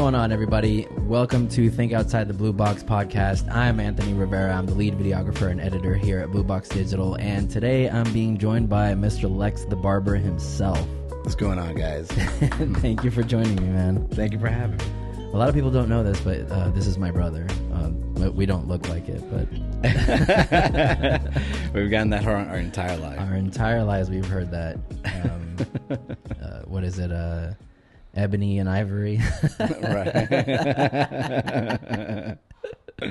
going on, everybody? Welcome to Think Outside the Blue Box podcast. I'm Anthony Rivera. I'm the lead videographer and editor here at Blue Box Digital, and today I'm being joined by Mr. Lex the Barber himself. What's going on, guys? Thank you for joining me, man. Thank you for having me. A lot of people don't know this, but uh, this is my brother. Um, we don't look like it, but we've gotten that our, our, entire life. Our entire lives, we've heard that. Um, uh, what is it? Uh, ebony and ivory. right.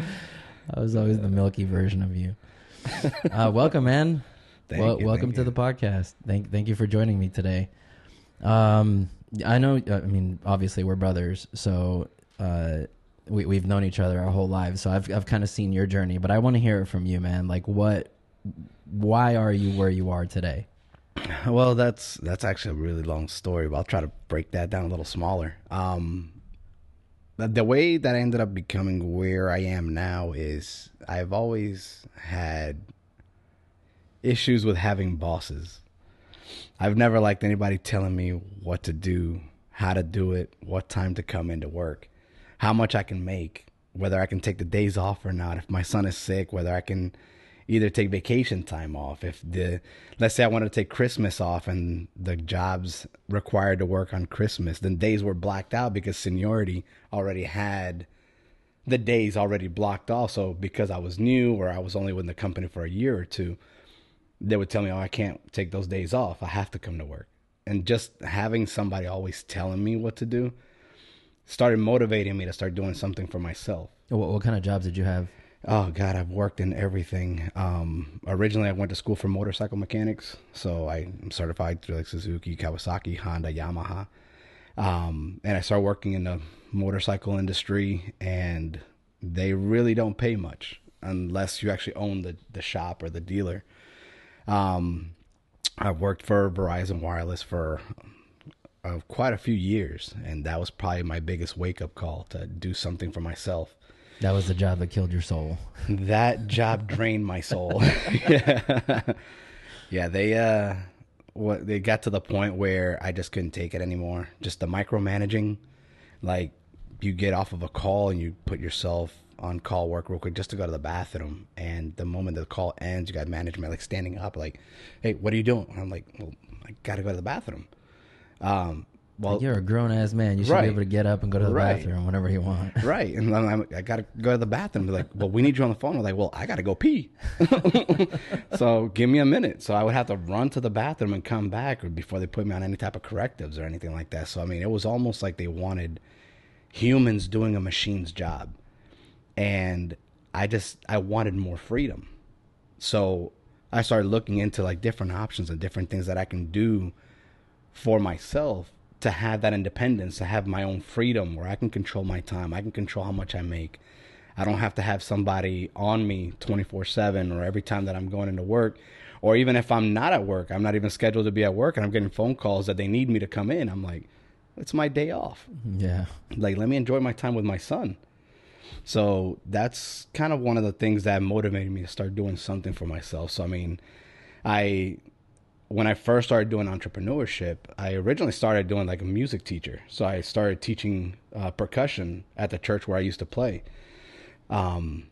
I was always the milky version of you. Uh, welcome, man. Thank well, you, welcome to you. the podcast. Thank thank you for joining me today. Um, I know. Uh, I mean, obviously, we're brothers, so uh, we we've known each other our whole lives. So I've I've kind of seen your journey, but I want to hear it from you, man. Like, what? Why are you where you are today? Well, that's that's actually a really long story, but I'll try to break that down a little smaller. Um, the way that I ended up becoming where I am now is I've always had issues with having bosses. I've never liked anybody telling me what to do, how to do it, what time to come into work, how much I can make, whether I can take the days off or not, if my son is sick, whether I can either take vacation time off. If the let's say I wanted to take Christmas off and the jobs required to work on Christmas, then days were blacked out because seniority already had the days already blocked off. So because I was new or I was only with the company for a year or two, they would tell me, "Oh, I can't take those days off. I have to come to work." And just having somebody always telling me what to do started motivating me to start doing something for myself. What, what kind of jobs did you have? Oh God, I've worked in everything. Um, originally, I went to school for motorcycle mechanics, so I'm certified through like Suzuki, Kawasaki, Honda, Yamaha. Um, and I started working in the motorcycle industry, and they really don't pay much unless you actually own the the shop or the dealer. Um, I've worked for Verizon Wireless for uh, quite a few years, and that was probably my biggest wake up call to do something for myself. That was the job that killed your soul. That job drained my soul. yeah. yeah, they uh what they got to the point where I just couldn't take it anymore. Just the micromanaging, like you get off of a call and you put yourself on call work real quick just to go to the bathroom, and the moment the call ends, you got management like standing up, like, "Hey, what are you doing?" And I'm like, "Well, I gotta go to the bathroom." Um, well, you're a grown ass man. You should right. be able to get up and go to the right. bathroom whenever you want. Right. And I'm, i got to go to the bathroom. They're like, well, we need you on the phone. I'm like, well, I got to go pee. so give me a minute. So I would have to run to the bathroom and come back before they put me on any type of correctives or anything like that. So, I mean, it was almost like they wanted humans doing a machine's job. And I just, I wanted more freedom. So I started looking into like different options and different things that I can do for myself to have that independence, to have my own freedom where I can control my time, I can control how much I make. I don't have to have somebody on me 24 7 or every time that I'm going into work. Or even if I'm not at work, I'm not even scheduled to be at work and I'm getting phone calls that they need me to come in. I'm like, it's my day off. Yeah. Like, let me enjoy my time with my son. So that's kind of one of the things that motivated me to start doing something for myself. So, I mean, I when I first started doing entrepreneurship, I originally started doing like a music teacher. So I started teaching uh, percussion at the church where I used to play. Um,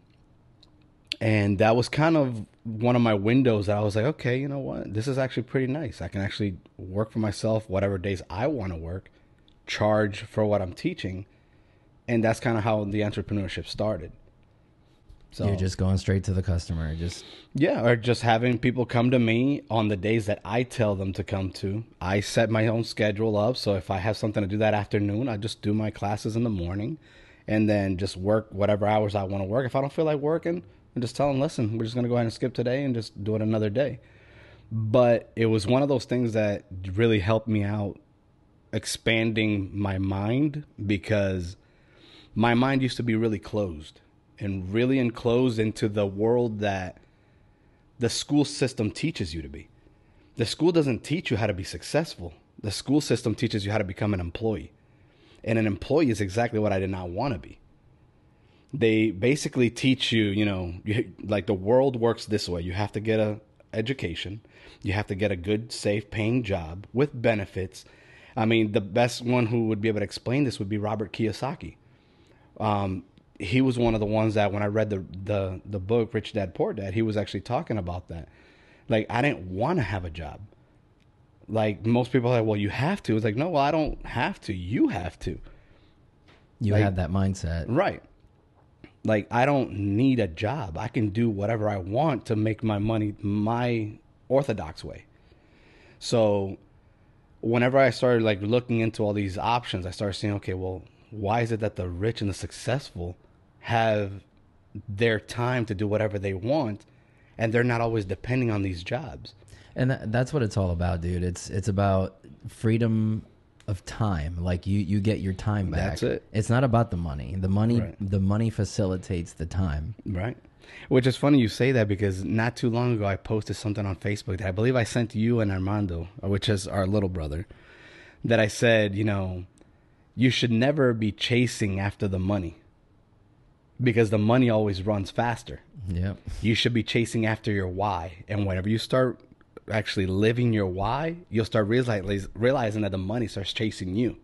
and that was kind of one of my windows that I was like, okay, you know what? This is actually pretty nice. I can actually work for myself whatever days I want to work, charge for what I'm teaching. And that's kind of how the entrepreneurship started. So you're just going straight to the customer, just yeah, or just having people come to me on the days that I tell them to come to. I set my own schedule up, so if I have something to do that afternoon, I just do my classes in the morning, and then just work whatever hours I want to work. If I don't feel like working, I just tell them, listen, we're just gonna go ahead and skip today and just do it another day. But it was one of those things that really helped me out expanding my mind because my mind used to be really closed and really enclosed into the world that the school system teaches you to be. The school doesn't teach you how to be successful. The school system teaches you how to become an employee. And an employee is exactly what I did not want to be. They basically teach you, you know, you, like the world works this way. You have to get a education, you have to get a good, safe paying job with benefits, I mean, the best one who would be able to explain this would be Robert Kiyosaki. Um, he was one of the ones that when I read the the the book Rich Dad Poor Dad, he was actually talking about that. Like I didn't want to have a job. Like most people are like, well, you have to. It's like, no, well, I don't have to. You have to. You Like- had that mindset. Right. Like I don't need a job. I can do whatever I want to make my money my orthodox way. So whenever I started like looking into all these options, I started saying, okay, well, why is it that the rich and the successful have their time to do whatever they want and they're not always depending on these jobs? And that, that's what it's all about, dude. It's it's about freedom of time. Like you you get your time back. That's it. It's not about the money. The money Right. the money facilitates the time. Right. Which is funny you say that because not too long ago I posted something on Facebook that I believe I sent you and Armando, uh, which is our little brother, that I said, you know, you should never be chasing after the money because the money always runs faster. Yep. You should be chasing after your why. And whenever you start actually living your why, you'll start realize, realizing that the money starts chasing you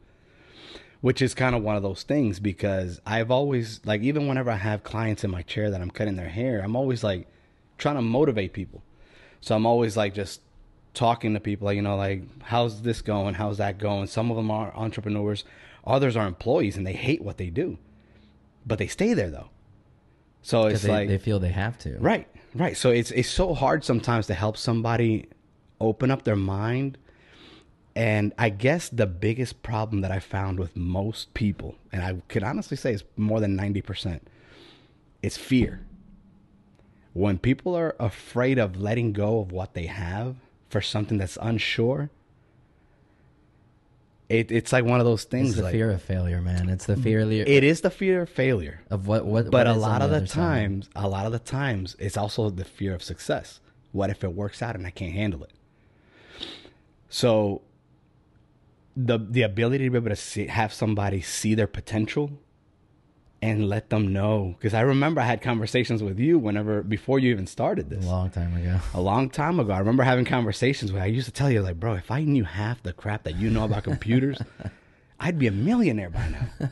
which is kind of one of those things because I've always like even whenever I have clients in my chair that I'm cutting their hair, I'm always like trying to motivate people. So I'm always like just talking to people, like you know, like how's this going? How's that going? Some of them are entrepreneurs, others are employees, and they hate what they do, but they stay there though. So it's they, like they feel they have to. Right, right. So it's it's so hard sometimes to help somebody open up their mind. And I guess the biggest problem that I found with most people, and I could honestly say it's more than 90%, is fear. When people are afraid of letting go of what they have for something that's unsure, it, it's like one of those things. It's the like, fear of failure, man. It's the fear Of, it is the fear of failure of what what. but what a lot of the side. times a lot of the times it's also the fear of success what if it works out and i can't handle it so the the ability to be able to see, have somebody see their potential and let them know because i remember i had conversations with you whenever before you even started this. a long time ago. a long time ago. I remember having conversations where I used to tell you, like, bro, if I knew half the crap that you know about computers, I'd be a millionaire by now.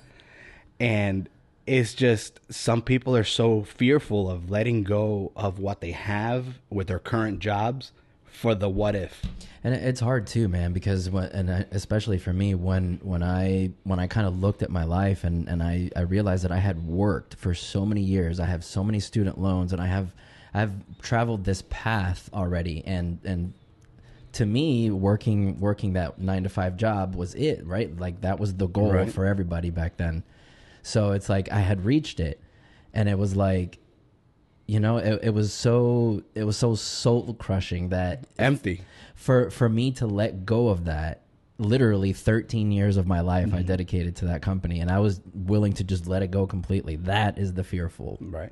and it's just some people are so fearful of letting go of what they have with their current jobs for the what if. And it's hard too, man, because when, and uh, especially for me, when when I when I kind of looked at my life and and I I realized that I had worked for so many years, I have so many student loans, and I have I've traveled this path already, and and to me, working working that nine to five job was it, right? Like that was the goal Right. for everybody back then. So it's like I had reached it, and it was like. You know, it, it was so it was so soul crushing that Empty. for for me to let go of that literally 13 years of my life i mm-hmm. dedicated to that company and i was willing to just let it go completely that is the fearful Right.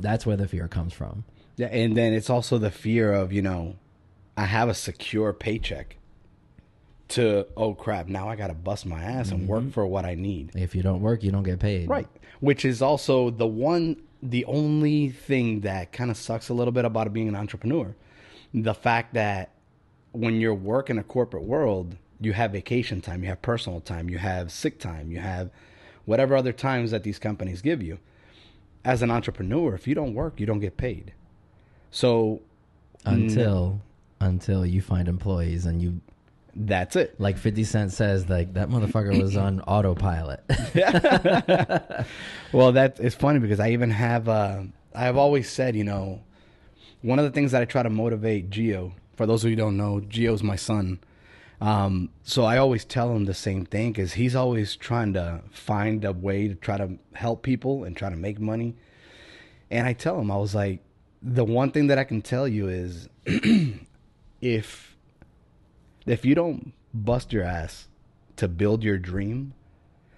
that's where the fear comes from Yeah, and then it's also the fear of, you know, I have a secure paycheck to, oh crap, now I got to bust my ass and work mm-hmm. for what I need. if you don't work you don't get paid Right. Which is also the one, the only thing that kind of sucks a little bit about being an entrepreneur. The fact that when you're working a corporate world, you have vacation time, you have personal time, you have sick time, you have whatever other times that these companies give you. As an entrepreneur, if you don't work, you don't get paid. So mm, until until you find employees and you that's it. like 50 cent says like that motherfucker was on autopilot Well, that it's funny because I even have uh, I've always said, you know, one of the things that I try to motivate Geo. For those of you who don't know, Geo's my son. Um, so I always tell him the same thing because he's always trying to find a way to try to help people and try to make money. And I tell him, I was like, the one thing that I can tell you is if if you don't bust your ass to build your dream,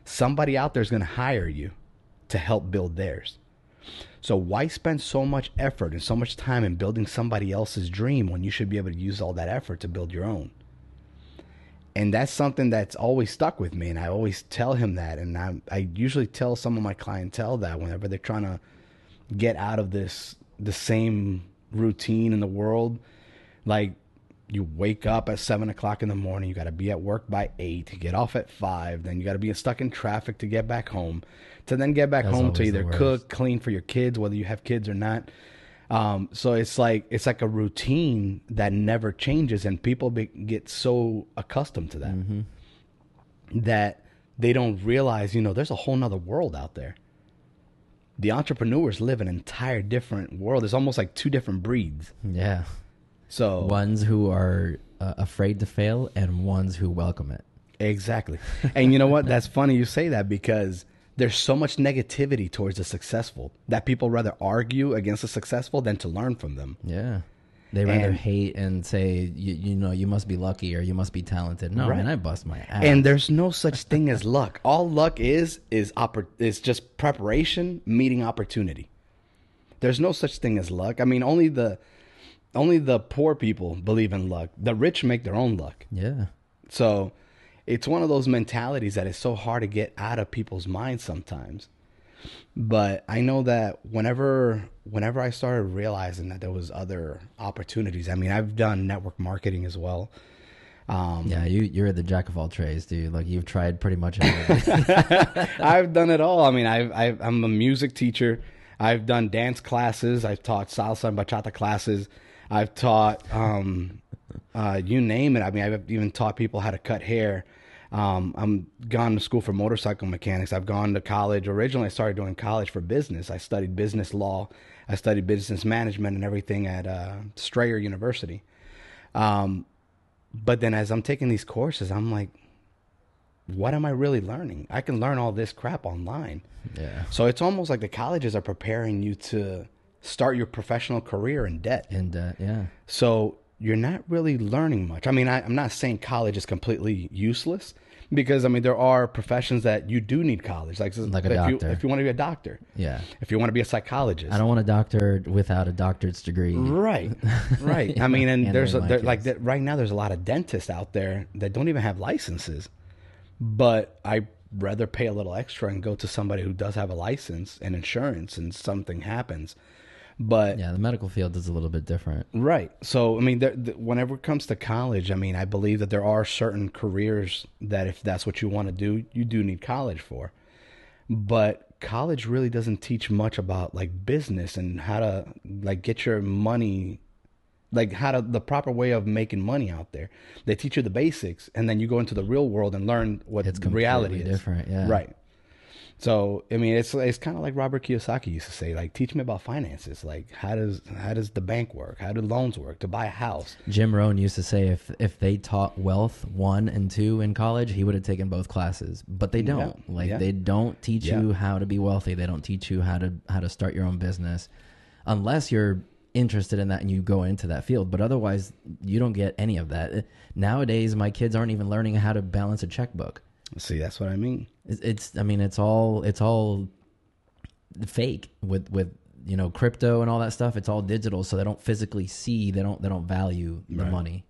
somebody out there is going to hire you to help build theirs. So why spend so much effort and so much time in building somebody else's dream when you should be able to use all that effort to build your own? And that's something that's always stuck with me, and I always tell him that, and I, I usually tell some of my clientele that whenever they're trying to get out of this the same routine in the world, like you wake up at seven o'clock in the morning. You got to be at work by eight. Get off at five. Then you got to be stuck in traffic to get back home. To then get back That's home to either cook, clean for your kids, whether you have kids or not. Um, so it's like it's like a routine that never changes, and people be, get so accustomed to that Mm-hmm. that they don't realize, you know, there's a whole nother world out there. The entrepreneurs live an entire different world. It's almost like two different breeds. Yeah. So Ones who are uh, afraid to fail and ones who welcome it. Exactly. And you know what? That's funny you say that because there's so much negativity towards the successful that people rather argue against the successful than to learn from them. Yeah. They rather And- hate and say, you, you know, you must be lucky or you must be talented. No, Right. man, I bust my ass. And there's no such thing as luck. All luck is is oppor- is just preparation meeting opportunity. There's no such thing as luck. I mean, only the only the poor people believe in luck. The rich make their own luck. yeah. So it's one of those mentalities that is so hard to get out of people's minds sometimes. But I know that whenever whenever I started realizing that there was other opportunities, I mean, I've done network marketing as well. Um, Yeah, you, you're the jack of all trades, dude. Like, you've tried pretty much everything. I've done it all. I mean, I've, I've, I'm a music teacher. I've done dance classes. I've taught salsa and bachata classes. I've taught, um, uh, you name it. I mean, I've even taught people how to cut hair. Um, I'm gone to school for motorcycle mechanics. I've gone to college. Originally, I started doing college for business. I studied business law. I studied business management and everything at uh, Strayer University. Um, but then as I'm taking these courses, I'm like, what am I really learning? I can learn all this crap online. yeah. So it's almost like the colleges are preparing you to start your professional career in debt. And, uh, yeah. So you're not really learning much. I mean, I, I'm not saying college is completely useless because I mean there are professions that you do need college, like Like a if doctor. You, if you want to be a doctor, Yeah. if you want to be a psychologist, I don't want a doctor without a doctorate's degree. Right, right. I mean, and And there's a, there, like that right now. There's a lot of dentists out there that don't even have licenses, but I rather pay a little extra and go to somebody who does have a license and insurance, and something happens. But Yeah, the medical field is a little bit different. Right. So, I mean, there, th whenever it comes to college, I mean, I believe that there are certain careers that if that's what you want to do, you do need college for. But college really doesn't teach much about like business and how to like get your money like how to the proper way of making money out there. They teach you the basics and then you go into the real world and learn what It's reality is. different, yeah. Right. So I mean, it's it's kind of like Robert Kiyosaki used to say, like, teach me about finances. Like, how does how does the bank work? How do loans work to buy a house? Jim Rohn used to say if if they taught wealth one and two in college, he would have taken both classes. But they don't. Yeah, Like yeah. they don't teach Yeah. you how to be wealthy. They don't teach you how to how to start your own business, unless you're interested in that and you go into that field. But otherwise, you don't get any of that. Nowadays, my kids aren't even learning how to balance a checkbook. See, that's what I mean. It's, it's I mean, it's all it's all fake with with you know crypto and all that stuff. It's all digital, so they don't physically see. They don't they don't value the Right. money.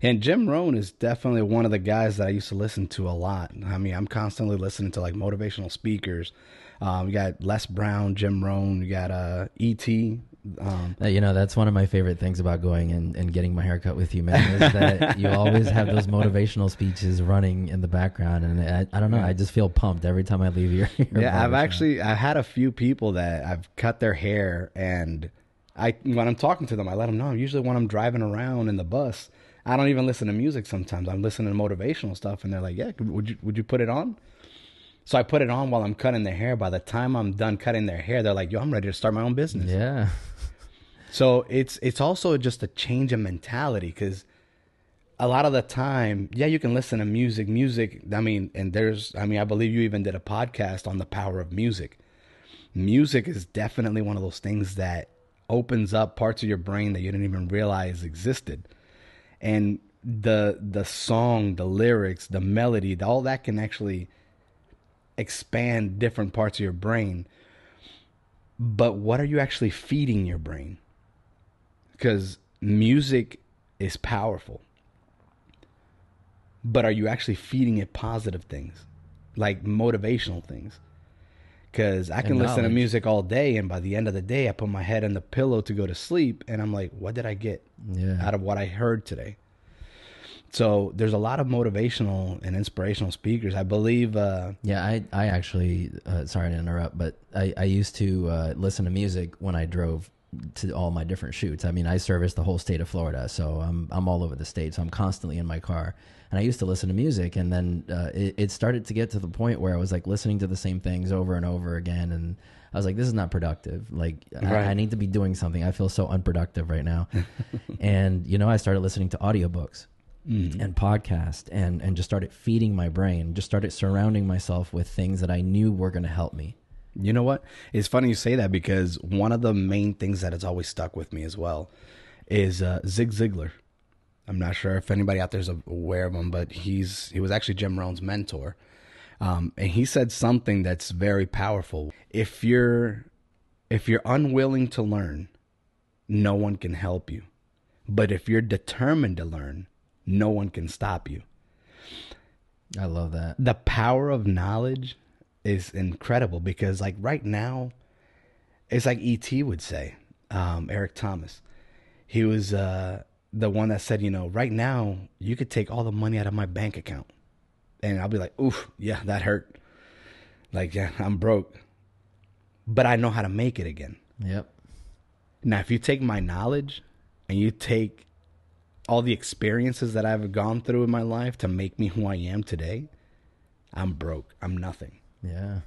And Jim Rohn is definitely one of the guys that I used to listen to a lot. I mean, I'm constantly listening to like motivational speakers. Um, you got Les Brown, Jim Rohn, you got uh, E.T. Um, Uh, You know, that's one of my favorite things about going and, and getting my haircut with you, man, is that you always have those motivational speeches running in the background. And I, I don't know, I just feel pumped every time I leave your, your yeah, I've actually I've had a few people that I've cut their hair, and I when I'm talking to them, I let them know. Usually when I'm driving around in the bus, I don't even listen to music. Sometimes I'm listening to motivational stuff, and they're like, "Yeah, would you would you put it on?" So I put it on while I'm cutting their hair. By the time I'm done cutting their hair, they're like, "Yo, I'm ready to start my own business." Yeah. So it's it's also just a change of mentality because a lot of the time, yeah, you can listen to music. Music, I mean, and there's, I mean, I believe you even did a podcast on the power of music. Music is definitely one of those things that opens up parts of your brain that you didn't even realize existed, and the the song, the lyrics, the melody, all that can actually expand different parts of your brain. But what are you actually feeding your brain? because music is powerful. But are you actually feeding it positive things, like motivational things? Because I can And listen to music all day, and by the end of the day, I put my head on the pillow to go to sleep, and I'm like, what did I get Yeah. out of what I heard today? So there's a lot of motivational and inspirational speakers. I believe. Uh, Yeah, I I actually uh, sorry to interrupt, but I I used to uh, listen to music when I drove to all my different shoots. I mean, I service the whole state of Florida, so I'm I'm all over the state. So I'm constantly in my car, and I used to listen to music, and then uh, it, it started to get to the point where I was like listening to the same things over and over again, and I was like, this is not productive. Like I, I need to be doing something. I feel so unproductive right now, and you know, I started listening to audiobooks and podcast and and just started feeding my brain just started surrounding myself with things that i knew were going to help me You know what? It's funny you say that because one of the main things that has always stuck with me as well is uh, Zig Ziglar. I'm not sure if anybody out there is aware of him, but he's he was actually Jim Rohn's mentor, um, and he said something that's very powerful. If you're if you're unwilling to learn, no one can help you, but if you're determined to learn, no one can stop you. I love that. The power of knowledge is incredible because like right now it's like et would say um, eric thomas. He was uh, the one that said you know right now you could take all the money out of my bank account. And i'll be like oof yeah that hurt. Like yeah i'm broke. But i know how to make it again. Yep. Now, if you take my knowledge and you take all the experiences that I've gone through in my life to make me who I am today, I'm broke. I'm nothing. yeah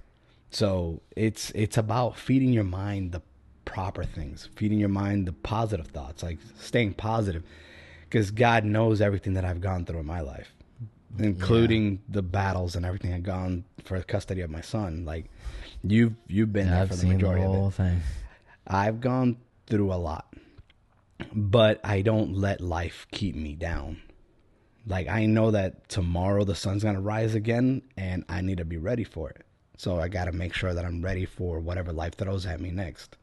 So it's it's about feeding your mind the proper things, feeding your mind the positive thoughts, like staying positive, because God knows everything that I've gone through in my life, including the battles and everything I've gone for custody of my son. Like you've you've been there i've for the seen the majority of it. whole thing I've gone through a lot, but I don't let life keep me down. Like I know that tomorrow the sun's gonna rise again, and I need to be ready for it. So I got to make sure that I'm ready for whatever life throws at me next.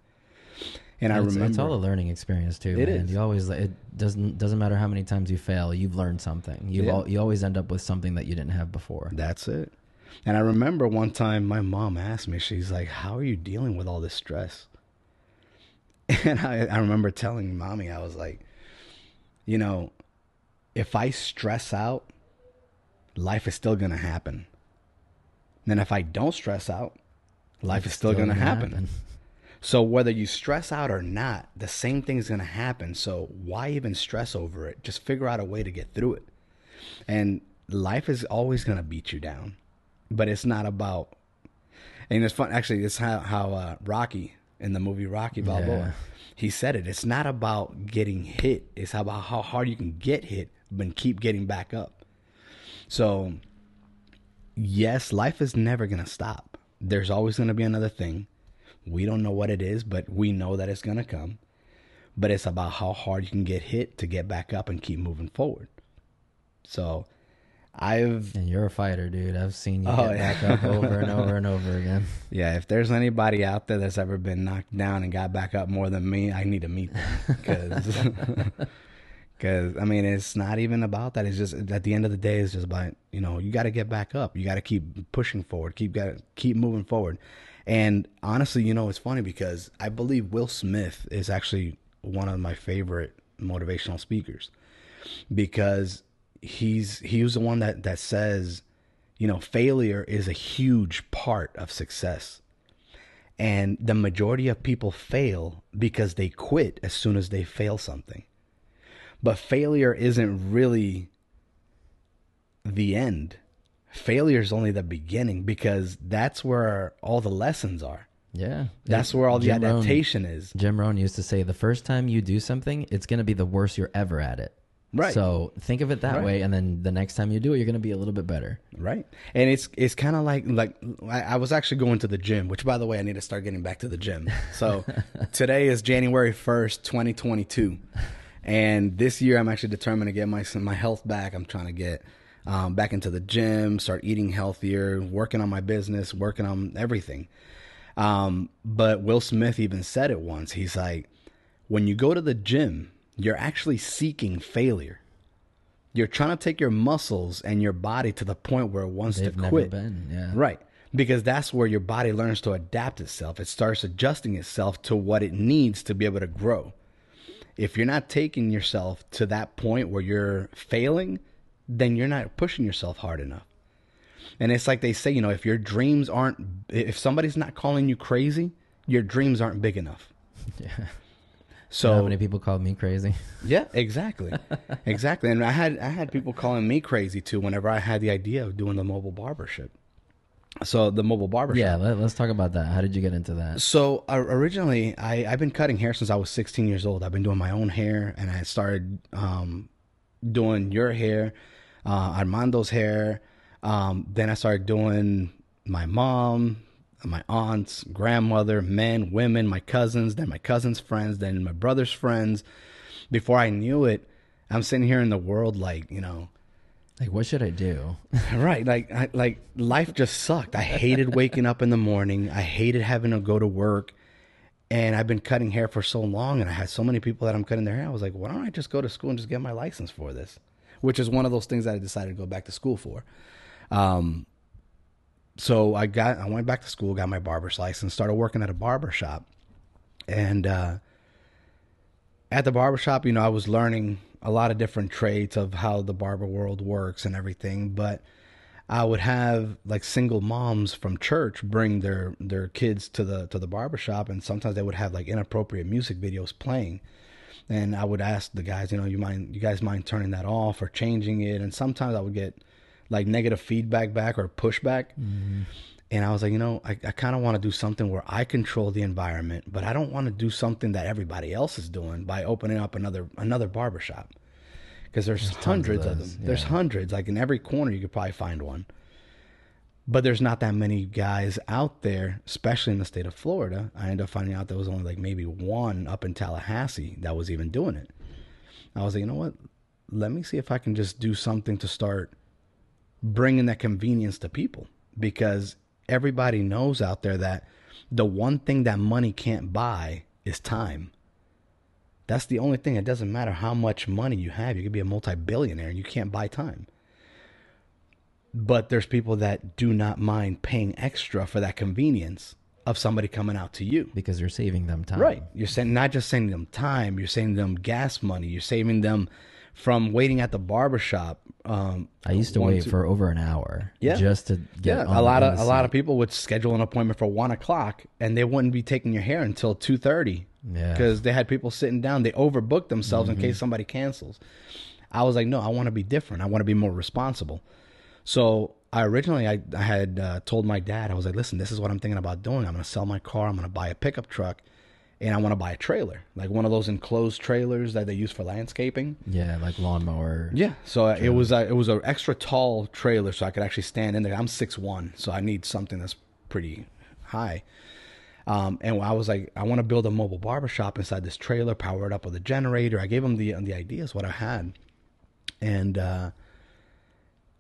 And I remember it's all a learning experience too It man. is. you always it doesn't doesn't matter how many times you fail you've learned something you Yeah. you always end up with something that you didn't have before That's it. And I remember one time my mom asked me, she's like, How are you dealing with all this stress? And I, I remember telling mommy, I was like, You know, if I stress out, life is still going to happen. Then if I don't stress out, life is still, going to gonna happen. So whether you stress out or not, the same thing is going to happen. So why even stress over it? Just figure out a way to get through it. And life is always going to beat you down, but it's not about. And it's fun. Actually, it's how how uh, Rocky in the movie Rocky Balboa, Yeah. he said it. It's not about getting hit. It's about how hard you can get hit, but keep getting back up. So, yes, life is never going to stop. There's always going to be another thing. We don't know what it is, but we know that it's going to come. But it's about how hard you can get hit to get back up and keep moving forward. So, I've and you're a fighter dude i've seen you Oh, get yeah. back up over and over and over again yeah, if there's anybody out there that's ever been knocked down and got back up more than me, I need to meet them because because I mean it's not even about that. It's just at the end of the day, it's just about you know you got to get back up. You got to keep pushing forward. Keep got keep moving forward. And honestly, you know, it's funny because I believe Will Smith is actually one of my favorite motivational speakers because he's he was the one that that says, you know, failure is a huge part of success. And the majority of people fail because they quit as soon as they fail something. But failure isn't really the end. Failure is only the beginning because that's where all the lessons are. yeah That's where all the Jim Rohn- adaptation is. Jim Rohn used to say the first time you do something, it's going to be the worst you're ever at it. Right. So think of it that Right. way, and then the next time you do it, you're going to be a little bit better. Right. And it's it's kind of like like I, I was actually going to the gym, which by the way I need to start getting back to the gym. So today is January first, twenty twenty two, and this year I'm actually determined to get my my health back. I'm trying to get um, back into the gym, start eating healthier, working on my business, working on everything. Um, but Will Smith even said it once. He's like, when you go to the gym, you're actually seeking failure. You're trying to take your muscles and your body to the point where it wants They've to quit. been. Yeah. Right. Because that's where your body learns to adapt itself. It starts adjusting itself to what it needs to be able to grow. If you're not taking yourself to that point where you're failing, then you're not pushing yourself hard enough. And it's like they say, you know, if your dreams aren't, if somebody's not calling you crazy, your dreams aren't big enough. Yeah. So How many people called me crazy? yeah, exactly, exactly. And I had I had people calling me crazy too whenever I had the idea of doing the mobile barbership. So the mobile barbershop. Yeah, let, us talk about that. How did you get into that? So uh, originally, I I've been cutting hair since I was 16 years old. I've been doing my own hair, and I started um, doing your hair, uh, Armando's hair. Um, then I started doing my mom, my aunts, grandmother, men, women, my cousins, then my cousins' friends, then my brother's friends. Before I knew it, I'm sitting here in the world like, you know, like what should I do? right, like I, like life just sucked. I hated waking up in the morning. I hated having to go to work. And I've been cutting hair for so long and I had so many people that I'm cutting their hair. I was like, why don't I just go to school and just get my license for this? Which is one of those things that I decided to go back to school for. Um, so I got I went back to school, got my barber's license, started working at a barber shop, and uh, at the barber shop, you know, I was learning a lot of different traits of how the barber world works and everything. But I would have like single moms from church bring their their kids to the to the barber shop, and sometimes they would have like inappropriate music videos playing. And I would ask the guys, you know, you mind you guys mind turning that off or changing it? And sometimes I would get like negative feedback back or pushback. Mm-hmm. And I was like, you know, I, I kind of want to do something where I control the environment, but I don't want to do something that everybody else is doing by opening up another another barbershop. Because there's, there's, hundreds of, of them. Yeah. There's hundreds. Like in every corner, you could probably find one. But there's not that many guys out there, especially in the state of Florida. I ended up finding out there was only like maybe one up in Tallahassee that was even doing it. I was like, you know what? Let me see if I can just do something to start bringing that convenience to people because everybody knows out there that the one thing that money can't buy is time. That's the only thing. It doesn't matter how much money you have. You could be a multi-billionaire and you can't buy time. But there's people that do not mind paying extra for that convenience of somebody coming out to you because you're saving them time. Right. You're saying not just saving them time, you're saving them gas money, you're saving them from waiting at the barbershop. Um, I used to wait for over an hour, yeah, just to get. Yeah, a lot of a lot of people would schedule an appointment for one o'clock, and they wouldn't be taking your hair until two thirty. Yeah, because they had people sitting down. They overbooked themselves mm-hmm. in case somebody cancels. I was like, no, I want to be different. I want to be more responsible. So I originally I, I had uh, told my dad I was like, listen, this is what I'm thinking about doing. I'm going to sell my car. I'm going to buy a pickup truck and I want to buy a trailer, like one of those enclosed trailers that they use for landscaping. Yeah, like lawnmower. Yeah, so trailer. it was a, it was an extra tall trailer, so I could actually stand in there. I'm six one, so I need something that's pretty high. Um, and I was like, I want to build a mobile barbershop inside this trailer, power it up with a generator. I gave him the the ideas what I had, and uh,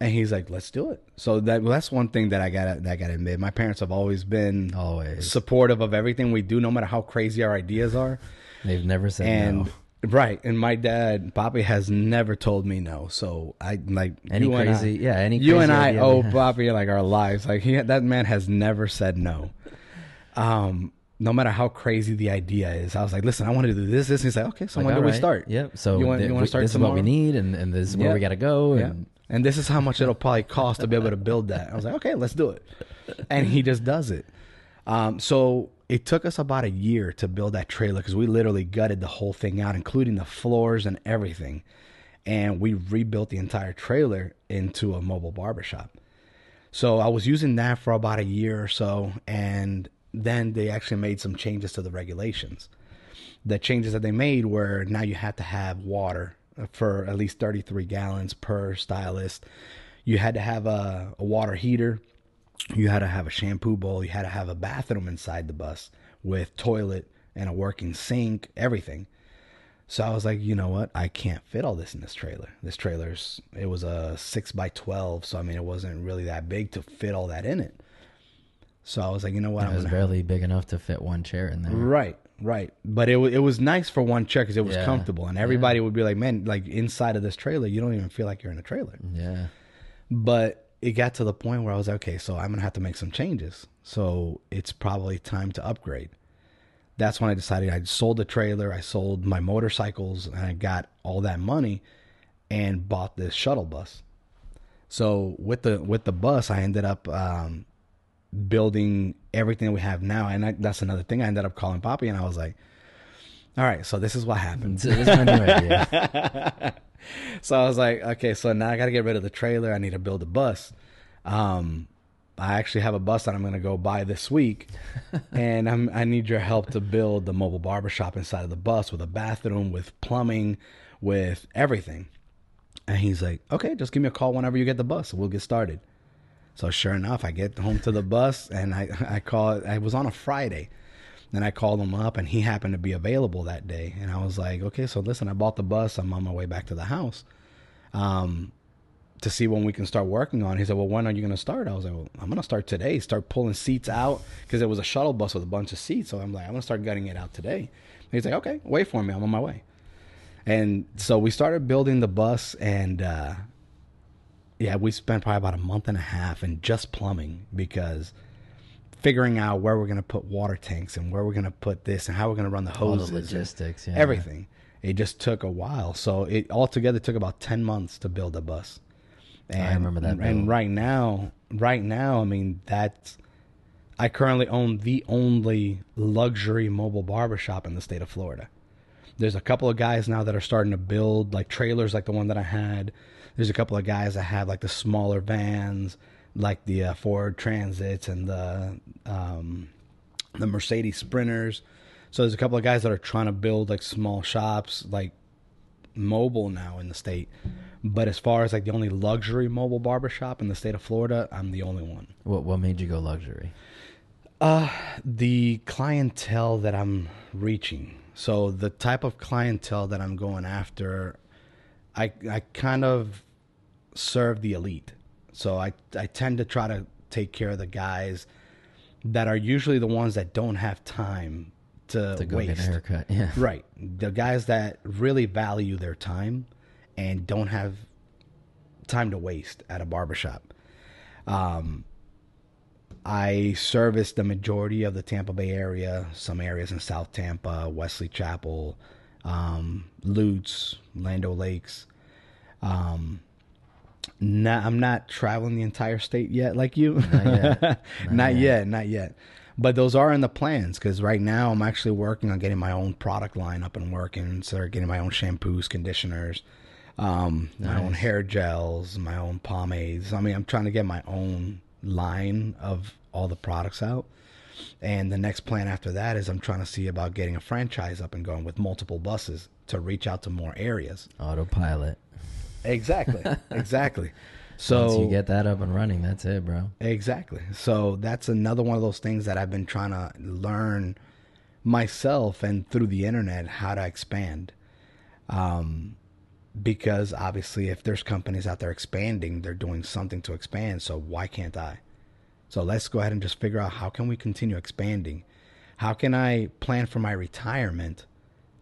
and he's like, "Let's do it." So that well, that's one thing that I got that I got to admit. My parents have always been always supportive of everything we do, no matter how crazy our ideas are. They've never said and, no. Right, and my dad, Bobby, has never told me no. So I like any crazy, I, yeah, any you and I owe Bobby like our lives. Like he, that man has never said no. Um, no matter how crazy the idea is, I was like, listen, I want to do this, this. And he's like, okay, so like, when do right. we start? Yep. So you want, you want to start? This tomorrow? is what we need, and, and this is where yep. we got to go. And and this is how much it'll probably cost to be able to build that. I was like, okay, let's do it. And he just does it. Um, so it took us about a year to build that trailer because we literally gutted the whole thing out, including the floors and everything. And we rebuilt the entire trailer into a mobile barbershop. So I was using that for about a year or so. And then they actually made some changes to the regulations. The changes that they made were now you have to have water for at least 33 gallons per stylist. You had to have a, a water heater. You had to have a shampoo bowl. You had to have a bathroom inside the bus with toilet and a working sink, everything. So I was like, you know what? I can't fit all this in this trailer. This trailer's it was a six by twelve, so I mean it wasn't really that big to fit all that in it. So I was like, you know what? It was barely big enough to fit one chair in there. Right. Right, but it it was nice for one chair because it was yeah. comfortable, and everybody yeah. would be like, "Man, like inside of this trailer, you don't even feel like you're in a trailer." Yeah. But it got to the point where I was like, "Okay, so I'm gonna have to make some changes. So it's probably time to upgrade." That's when I decided I sold the trailer, I sold my motorcycles, and I got all that money, and bought this shuttle bus. So with the with the bus, I ended up um, building everything we have now, and I, that's another thing. I ended up calling Poppy, and I was like, "All right, so this is what happened." So this is my new idea. so I was like, "Okay, so now I got to get rid of the trailer. I need to build a bus." Um, I actually have a bus that I'm going to go buy this week, and I'm, I need your help to build the mobile barbershop inside of the bus with a bathroom, with plumbing, with everything. And he's like, okay, just give me a call whenever you get the bus. We'll get started. So sure enough, I get home to the bus and I, I call, I was on a Friday. Then I called him up and he happened to be available that day. And I was like, okay, so listen, I bought the bus. I'm on my way back to the house. Um, to see when we can start working on. It. He said, "Well, when are you going to start?" I was like, "Well, I'm going to start today. Start pulling seats out because it was a shuttle bus with a bunch of seats. So I'm like, I'm going to start gutting it out today." And he's like, "Okay, wait for me. I'm on my way." And so we started building the bus, and uh, yeah, we spent probably about a month and a half in just plumbing because figuring out where we're going to put water tanks and where we're going to put this and how we're going to run the All hoses, the and logistics, yeah. everything. It just took a while. So it altogether took about ten months to build a bus. I remember that And build. right now, right now, I mean that's. I currently own the only luxury mobile barbershop in the state of Florida. There's a couple of guys now that are starting to build like trailers like the one that I had. There's a couple of guys that have like the smaller vans, like the uh, Ford Transits and the um, the Mercedes Sprinters. So there's a couple of guys that are trying to build like small shops, like mobile now in the state. But as far as like the only luxury mobile barbershop in the state of Florida, I'm the only one. What what made you go luxury? Uh, the clientele that I'm reaching. So the type of clientele that I'm going after, I I kind of serve the elite. So I I tend to try to take care of the guys that are usually the ones that don't have time to, To go waste. get a haircut. Yeah. Right. The guys that really value their time and don't have time to waste at a barbershop. Um, I service the majority of the Tampa Bay area, some areas in South Tampa, Wesley Chapel, um, Lutz, Land O' Lakes. Um, not, I'm not traveling the entire state yet, like you. Not yet. not, Not yet. yet. not yet. But those are in the plans because right now I'm actually working on getting my own product line up and working. So getting my own shampoos, conditioners, um, my own hair gels, my own pomades. I mean, I'm trying to get my own line of all the products out. And the next plan after that is I'm trying to see about getting a franchise up and going with multiple buses to reach out to more areas. Autopilot. Exactly. exactly. So Once you get that up and running, that's it, bro. Exactly. So that's another one of those things that I've been trying to learn myself and through the internet how to expand. Um, because obviously, if there's companies out there expanding, they're doing something to expand. So why can't I? So let's go ahead and just figure out how can we continue expanding. How can I plan for my retirement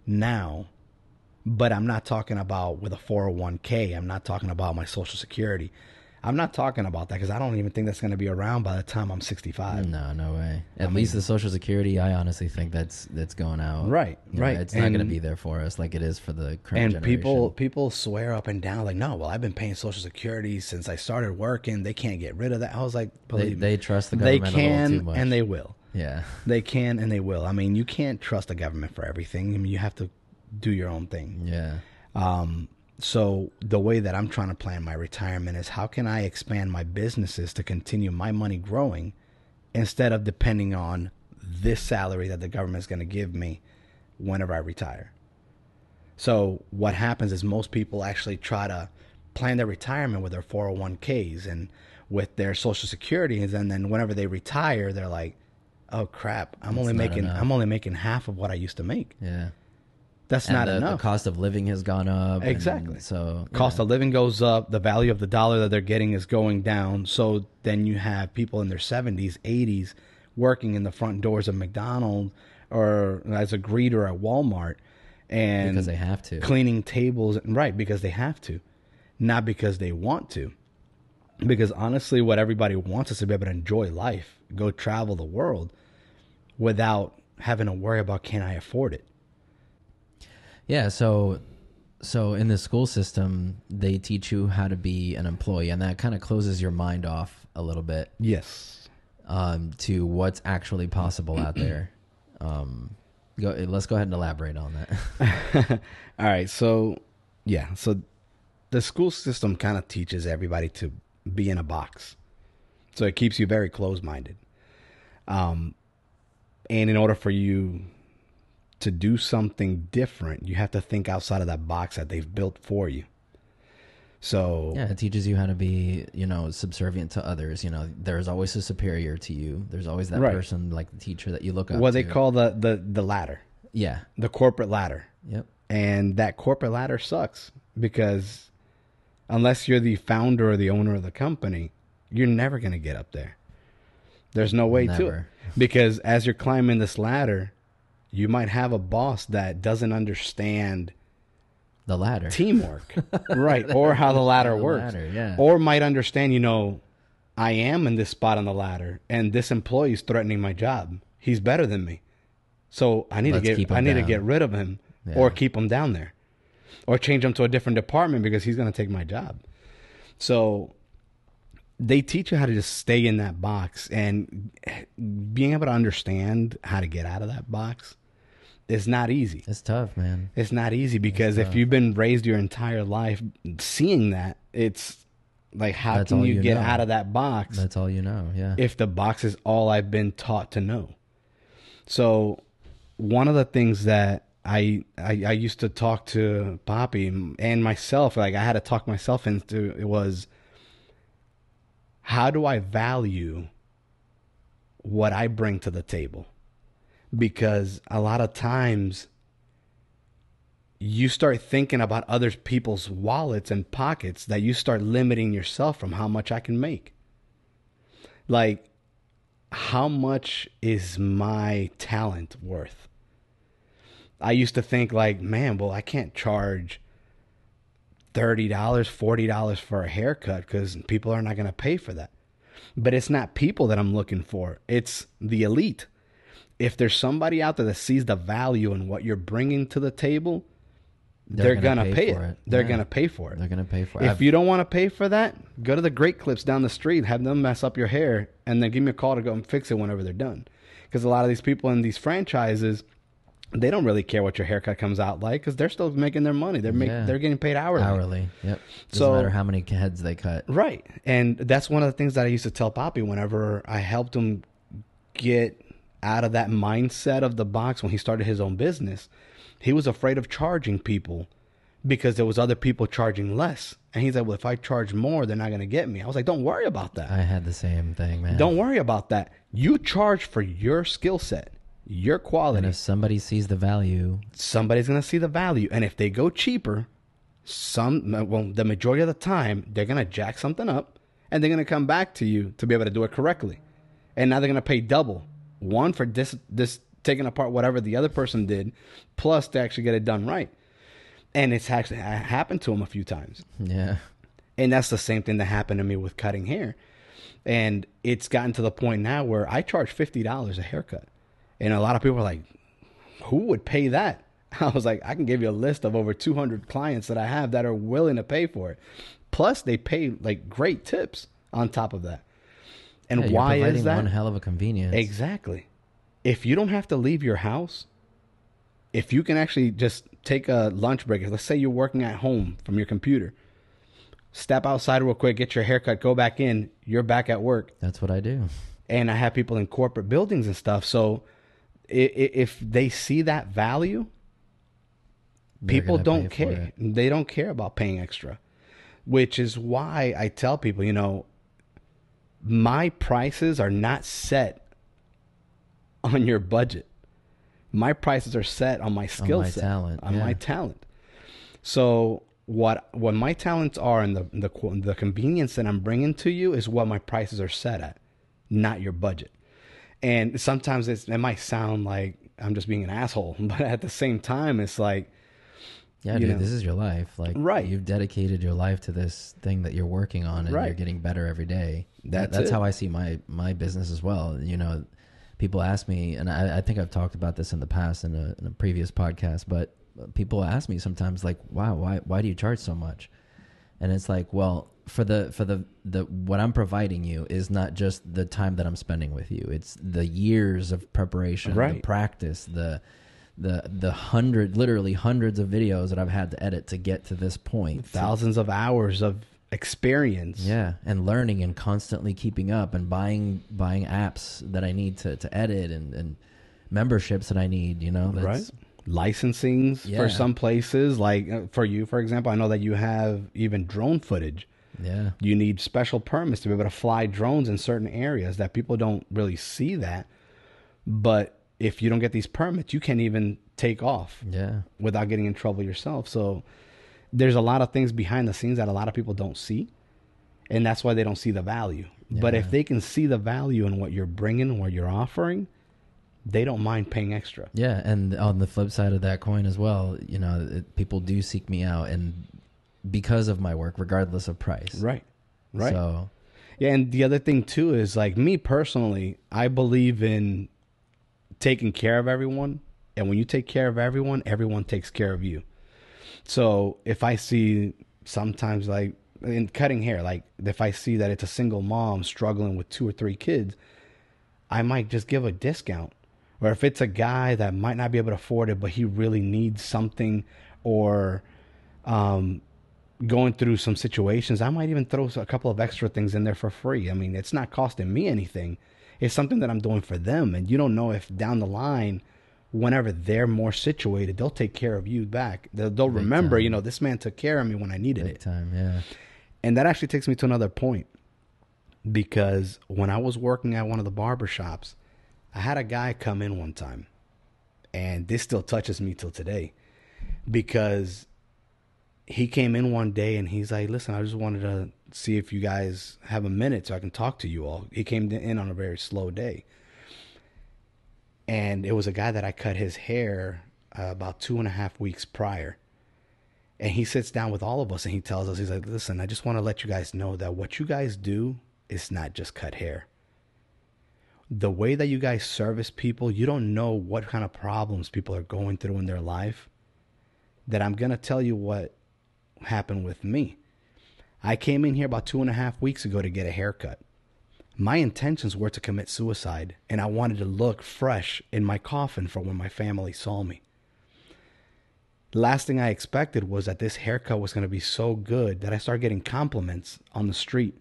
now? But I'm not talking about with a 401k. I'm not talking about my social security. I'm not talking about that because I don't even think that's going to be around by the time I'm 65. No, no way. At least the Social Security, I honestly think that's that's going out. Right, You know, right. It's not going to be there for us like it is for the current and generation. people people swear up and down like no well i've been paying social security since i started working they can't get rid of that i was like they, believe me, they trust the they government too can much. and they will yeah. they can and they will i mean you can't trust the government for everything i mean you have to do your own thing Yeah. um, so the way that i'm trying to plan my retirement is how can i expand my businesses to continue my money growing instead of depending on this salary that the government's going to give me whenever i retire so what happens is most people actually try to plan their retirement with their 401ks and with their social securities and then whenever they retire they're like oh crap i'm only making enough. i'm only making half of what i used to make Yeah. That's And not the, enough the cost of living has gone up. Exactly. so cost yeah. of living goes up the value of the dollar that they're getting is going down so then you have people in their 70s 80s working in the front doors of mcdonald's or as a greeter at walmart and because they have to. cleaning tables right because they have to not because they want to because honestly what everybody wants is to be able to enjoy life go travel the world without having to worry about can i afford it Yeah, so So in the school system, they teach you how to be an employee, and that kind of closes your mind off a little bit Yes. um, to what's actually possible out there. Um, go, let's go ahead and elaborate on that. All right. So, yeah. So, the school system kind of teaches everybody to be in a box. So it keeps you very close minded. Um, and in order for you to do something different, you have to think outside of that box that they've built for you. So yeah, it teaches you how to be, you know, subservient to others. You know, there's always a superior to you. There's always that Right. person, like the teacher, that you look up what to. they call the, the the ladder, yeah, the corporate ladder. yep, and that corporate ladder sucks because unless you're the founder or the owner of the company, you're never going to get up there. There's no way to it because as you're climbing this ladder, you might have a boss that doesn't understand the ladder. teamwork, right, or how the ladder The works, ladder, yeah. or might understand, you know, I am in this spot on the ladder, and this employee is threatening my job. He's better than me, so I need Let's to get I need to get rid of him, Yeah. or keep him down there, or change him to a different department because he's going to take my job. So they teach you how to just stay in that box, and being able to understand how to get out of that box is not easy. It's tough, man. It's not easy because if you've been raised your entire life seeing that, it's like how That's can you, you get know. out of that box That's all you know. Yeah. if the box is all I've been taught to know? So one of the things that I, I I used to talk to Poppy and myself, like I had to talk myself into it was how do I value what I bring to the table? Because a lot of times you start thinking about other people's wallets and pockets that you start limiting yourself from how much I can make. Like, how much is my talent worth? I used to think, like, man, well, I can't charge $30, $40 for a haircut because people are not going to pay for that. But it's not people that I'm looking for, it's the elite. If there's somebody out there that sees the value in what you're bringing to the table, they're, They're gonna, gonna pay, pay it. for it. They're Yeah. gonna pay for it. They're gonna pay for it. If I've- you don't want to pay for that, go to the Great Clips down the street, have them mess up your hair, and then give me a call to go and fix it whenever they're done. Because a lot of these people in these franchises, they don't really care what your haircut comes out like because they're still making their money. They're make, Yeah. they're getting paid hourly. hourly. Yep. Doesn't So- matter how many heads they cut. Right. And that's one of the things that I used to tell Poppy whenever I helped him get out of that mindset of the box when he started his own business. He was afraid of charging people because there was other people charging less. And he's like, "Well, if I charge more, they're not going to get me." I was like, "Don't worry about that. I had the same thing, man. Don't worry about that. You charge for your skill set, your quality. And if somebody sees the value, Somebody's going to see the value, and if they go cheaper, some well, the majority of the time they're going to jack something up, and they're going to come back to you to be able to do it correctly, and now they're going to pay double, one for this this taking apart whatever the other person did, plus to actually get it done right, and it's actually happened to them a few times. yeah, And that's the same thing that happened to me with cutting hair. And it's gotten to the point now where I charge fifty dollars a haircut. And a lot of people are like, Who would pay that? I was like, I can give you a list of over two hundred clients that I have that are willing to pay for it. Plus they pay like great tips on top of that. And Yeah, why is that? One hell of a convenience. Exactly. If you don't have to leave your house, if you can actually just take a lunch break, let's say you're working at home from your computer, step outside real quick, get your haircut, go back in, you're back at work. That's what I do. And I have people in corporate buildings and stuff. So if they see that value, They're people don't care. They don't care about paying extra, which is why I tell people, you know, my prices are not set on your budget. My prices are set on my skill my set, talent, on yeah. my talent. So what what my talents are and the the the convenience that I'm bringing to you is what my prices are set at, not your budget. And sometimes it's, it might sound like I'm just being an asshole, but at the same time, it's like Yeah, dude, know. this is your life. Like, Right. You've dedicated your life to this thing that you're working on, and Right. you're getting better every day. That- That's that's how I see my my business as well. You know, people ask me, and I, I think I've talked about this in the past in a, in a previous podcast, but people ask me sometimes like, "Wow, why why do you charge so much?" And it's like, well, for the for the the what I'm providing you is not just the time that I'm spending with you. It's the years of preparation, the Right. practice, the the the hundred literally hundreds of videos that I've had to edit to get to this point. Thousands of hours of experience. Yeah, and learning and constantly keeping up and buying buying apps that I need to to edit and and memberships that I need, you know, right licensings Yeah. for some places like uh, for you for example i know that you have even drone footage Yeah. you need special permits to be able to fly drones in certain areas that people don't really see that but if you don't get these permits you can't even take off Yeah. without getting in trouble yourself so there's a lot of things behind the scenes that a lot of people don't see and that's why they don't see the value but if they can see the value in what you're bringing what you're offering they don't mind paying extra Yeah, and on the flip side of that coin as well, you know, it, people do seek me out and because of my work regardless of price. right right So, Yeah, and the other thing too is like me personally, I believe in taking care of everyone, and when you take care of everyone, everyone takes care of you. So if I see sometimes like in cutting hair, like if I see that it's a single mom struggling with two or three kids, I might just give a discount. Or if it's a guy that might not be able to afford it, but he really needs something, or um, going through some situations, I might even throw a couple of extra things in there for free. I mean, it's not costing me anything. It's something that I'm doing for them. And you don't know if down the line, whenever they're more situated, they'll take care of you back. They'll, they'll remember, time. you know, this man took care of me when I needed big it. time, yeah. And that actually takes me to another point. Because when I was working at one of the barber shops, I had a guy come in one time. And this still touches me till today. Because he came in one day and he's like, Listen, I just wanted to see if you guys have a minute so I can talk to you all. He came in on a very slow day. And it was a guy that I cut his hair uh, about two and a half weeks prior. And he sits down with all of us and he tells us, he's like, listen, I just want to let you guys know that what you guys do is not just cut hair. The way that you guys service people, you don't know what kind of problems people are going through in their life. That I'm going to tell you what happened with me. I came in here about two and a half weeks ago to get a haircut. My intentions were to commit suicide, and I wanted to look fresh in my coffin for when my family saw me last thing I expected was that this haircut was going to be so good that I started getting compliments on the street.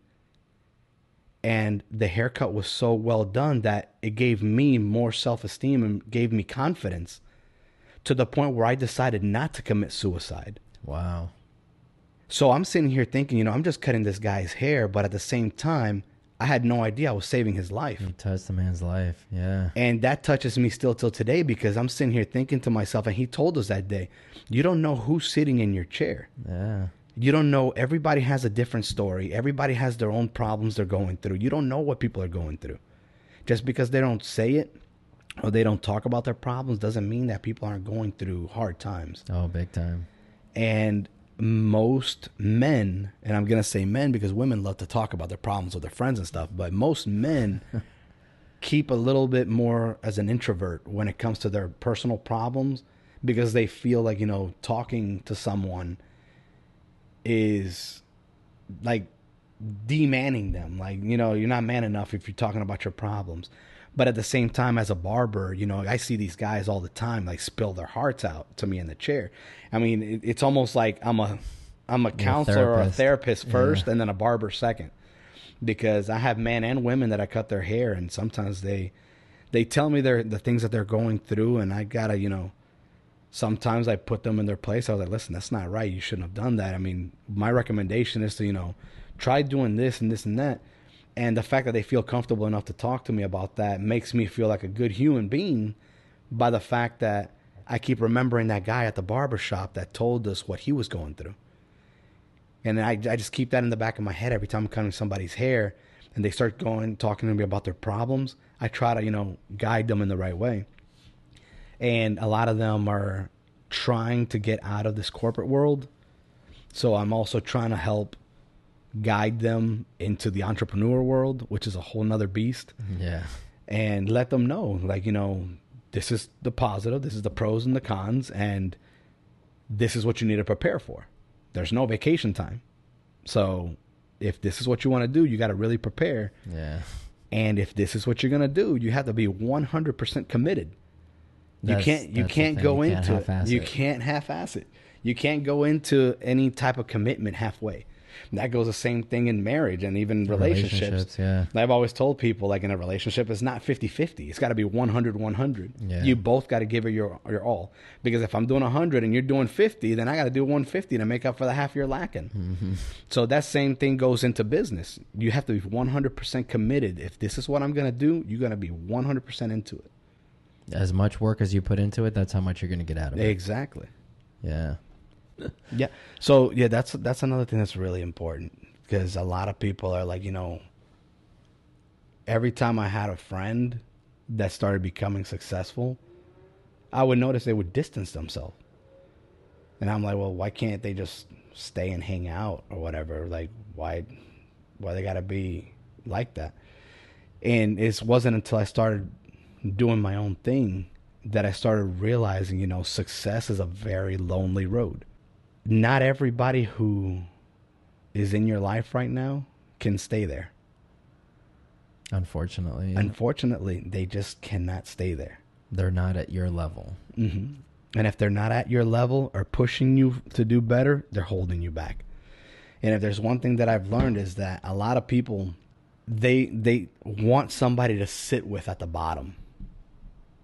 And the haircut was so well done that it gave me more self esteem and gave me confidence to the point where I decided not to commit suicide. Wow. So I'm sitting here thinking, you know, I'm just cutting this guy's hair, but at the same time, I had no idea I was saving his life. You touched the man's life. Yeah. And that touches me still till today because I'm sitting here thinking to myself, and he told us that day, you don't know who's sitting in your chair. Yeah. You don't know. Everybody has a different story. Everybody has their own problems they're going through. You don't know what people are going through. Just because they don't say it or they don't talk about their problems doesn't mean that people aren't going through hard times. Oh, big time. And most men, and I'm going to say men because women love to talk about their problems with their friends and stuff, but most men keep a little bit more as an introvert when it comes to their personal problems because they feel like, you know, talking to someone is like demanning them. Like, you know, you're not man enough if you're talking about your problems. But at the same time, as a barber, you know, I see these guys all the time like spill their hearts out to me in the chair. I mean, it, it's almost like I'm a I'm a counselor or a therapist. therapist first, Yeah. and then a barber second, because I have men and women that I cut their hair, and sometimes they they tell me their the things that they're going through, and I gotta you know sometimes I put them in their place. I was like, listen, that's not right. You shouldn't have done that. I mean, my recommendation is to, you know, try doing this and this and that. And the fact that they feel comfortable enough to talk to me about that makes me feel like a good human being by the fact that I keep remembering that guy at the barber shop that told us what he was going through. And I, I just keep that in the back of my head every time I'm cutting somebody's hair and they start going, talking to me about their problems. I try to, you know, guide them in the right way and a lot of them are trying to get out of this corporate world. So I'm also trying to help guide them into the entrepreneur world, which is a whole nother beast, Yeah. and let them know, like, you know, this is the positive, this is the pros and the cons, and this is what you need to prepare for. There's no vacation time. So if this is what you want to do, you got to really prepare. Yeah. And if this is what you're going to do, you have to be 100% committed. You That's- can't you can't go You can't into it. You can't half-ass it. You can't go into any type of commitment halfway. That goes the same thing in marriage and even relationships. Relationships, yeah. I've always told people like in a relationship it's not 50-50. It's got to be 100-100. Yeah. You both got to give it your your all. Because if I'm doing 100 and you're doing 50, then I got to do 150 to make up for the half you're lacking. Mm-hmm. So that same thing goes into business. You have to be 100% committed. If this is what I'm going to do, you're going to be 100% into it. As much work as you put into it, that's how much you're going to get out of it. Exactly. Yeah. Yeah. So yeah, that's that's another thing that's really important because a lot of people are like, you know, every time I had a friend that started becoming successful, I would notice they would distance themselves. And I'm like, well, why can't they just stay and hang out or whatever? Like, why, why they gotta be like that? And it wasn't until I started doing my own thing that I started realizing, you know, success is a very lonely road. Not everybody who is in your life right now can stay there. Unfortunately, yeah. Unfortunately, they just cannot stay there. they're not at your level. hmm And if they're not at your level or pushing you to do better, they're holding you back. And if there's one thing that I've learned is that a lot of people they they want somebody to sit with at the bottom.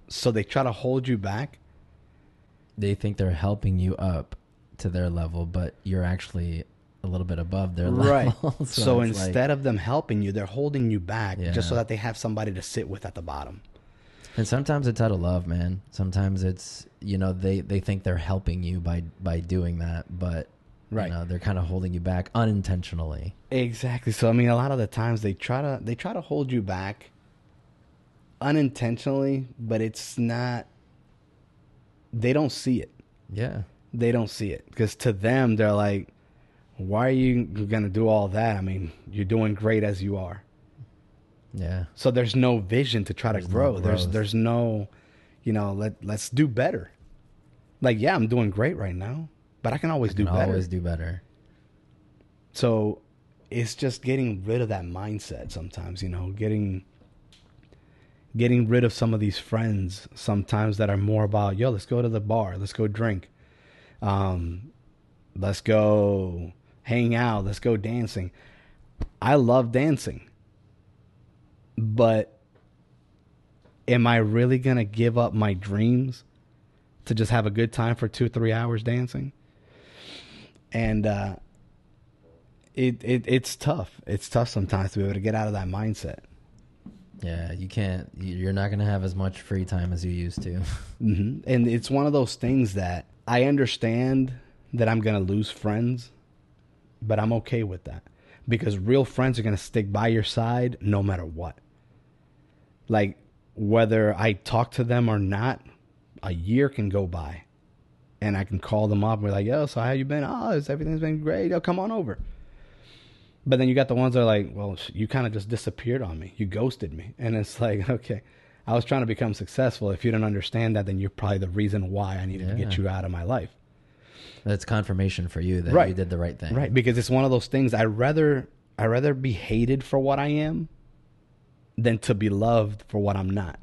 So they try to hold you back. They think they're helping you up to their level, but you're actually a little bit above their Right. level. so like- instead of them helping you, they're holding you back just so that they have somebody to sit with at the bottom. and sometimes it's out of love, man. Sometimes it's you know they they think they're helping you by by doing that, but Right. you know, they're kind of holding you back unintentionally. Exactly. So I mean, a lot of the times they try to they try to hold you back unintentionally, but it's not. They don't see it. Yeah. They don't see it because to them they're like, "Why are you gonna do all that? I mean, you're doing great as you are." Yeah. So there's no vision to try There's to no grow. there's there's no, you know, let let's do better. Like yeah, I'm doing great right now, but I can always do Can better. always do better. So it's just getting rid of that mindset sometimes, you know, getting getting rid of some of these friends sometimes that are more about, yo, let's go to the bar, let's go drink. Um let's go hang out, let's go dancing. I love dancing. But am I really going to give up my dreams to just have a good time for 2 or 3 hours dancing? And uh it, it it's tough. It's tough sometimes to be able to get out of that mindset. Yeah, you can't. you- You're not gonna have as much free time as you used to. hmm And it's one of those things that I understand that I'm going to lose friends, but I'm okay with that because real friends are going to stick by your side no matter what. Like whether I talk to them or not, a year can go by, and I can call them up and be like, "Yo, so how you been? Oh, everything's been great. Yo, come on over." But then you got the ones that are like, "Well, you kind of just disappeared on me. You ghosted me," and it's like, okay. I was trying to become successful. If you don't understand that, then you're probably the reason why I needed to get you out of my life. That's confirmation for you that you did the right thing. Right, because it's one of those things. I rather I rather be hated for what I am than to be loved for what I'm not.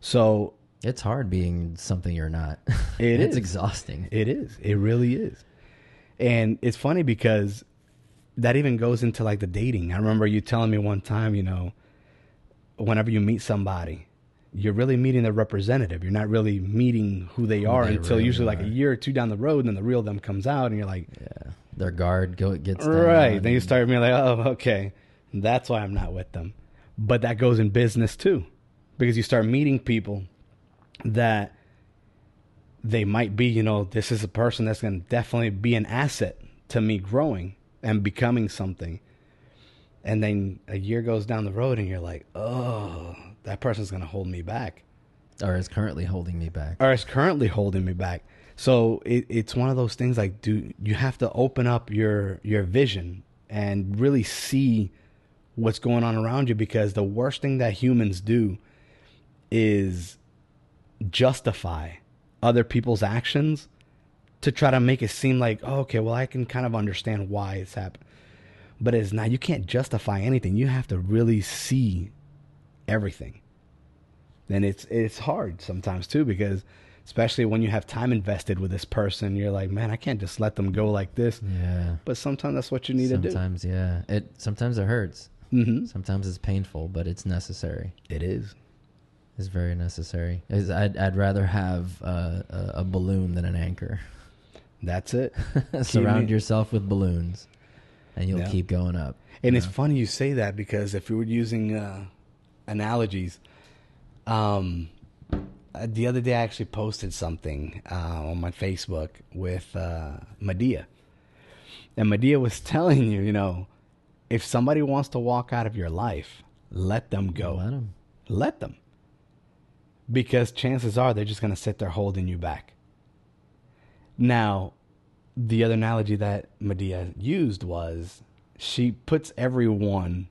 So It's hard being something you're not. It it's is. exhausting. it is. It really is. And it's funny because that even goes into like the dating. I remember you telling me one time, you know, whenever you meet somebody, you're really meeting their representative. You're not really meeting who they are they until really usually like a year or two down the road, and then the real them comes out, and you're like, Yeah. Their guard go gets Right. Then you start being like, oh, okay. That's why I'm not with them. But that goes in business too. Because you start meeting people that they might be, you know, this is a person that's going to definitely be an asset to me growing and becoming something. And then a year goes down the road and you're like, oh, that person's going to hold me back or is currently holding me back. or is currently holding me back. So it, it's one of those things like do you have to open up your your vision and really see what's going on around you because the worst thing that humans do is justify other people's actions to try to make it seem like, oh, okay, well, I can kind of understand why it's happened. But it's not, you can't justify anything. You have to really see everything. And it's it's hard sometimes too because especially when you have time invested with this person, you're like, man, I can't just let them go like this. Yeah. But sometimes that's what you need to do. Sometimes, yeah. It sometimes it hurts. hmm Sometimes it's painful, but it's necessary. It is. It's very necessary. Is I'd I'd rather have uh, a, a balloon than an anchor. That's it. Surround yourself with balloons, and you'll Yeah. keep going up. And it's Yeah. funny you say that because if we were using uh, analogies, um, uh, the other day I actually posted something uh, on my Facebook with uh, Madea, and Madea was telling you, you know, if somebody wants to walk out of your life, let them go. Let 'em. Let them, because chances are they're just going to sit there holding you back. Now, the other analogy that Madea used was she puts everyone,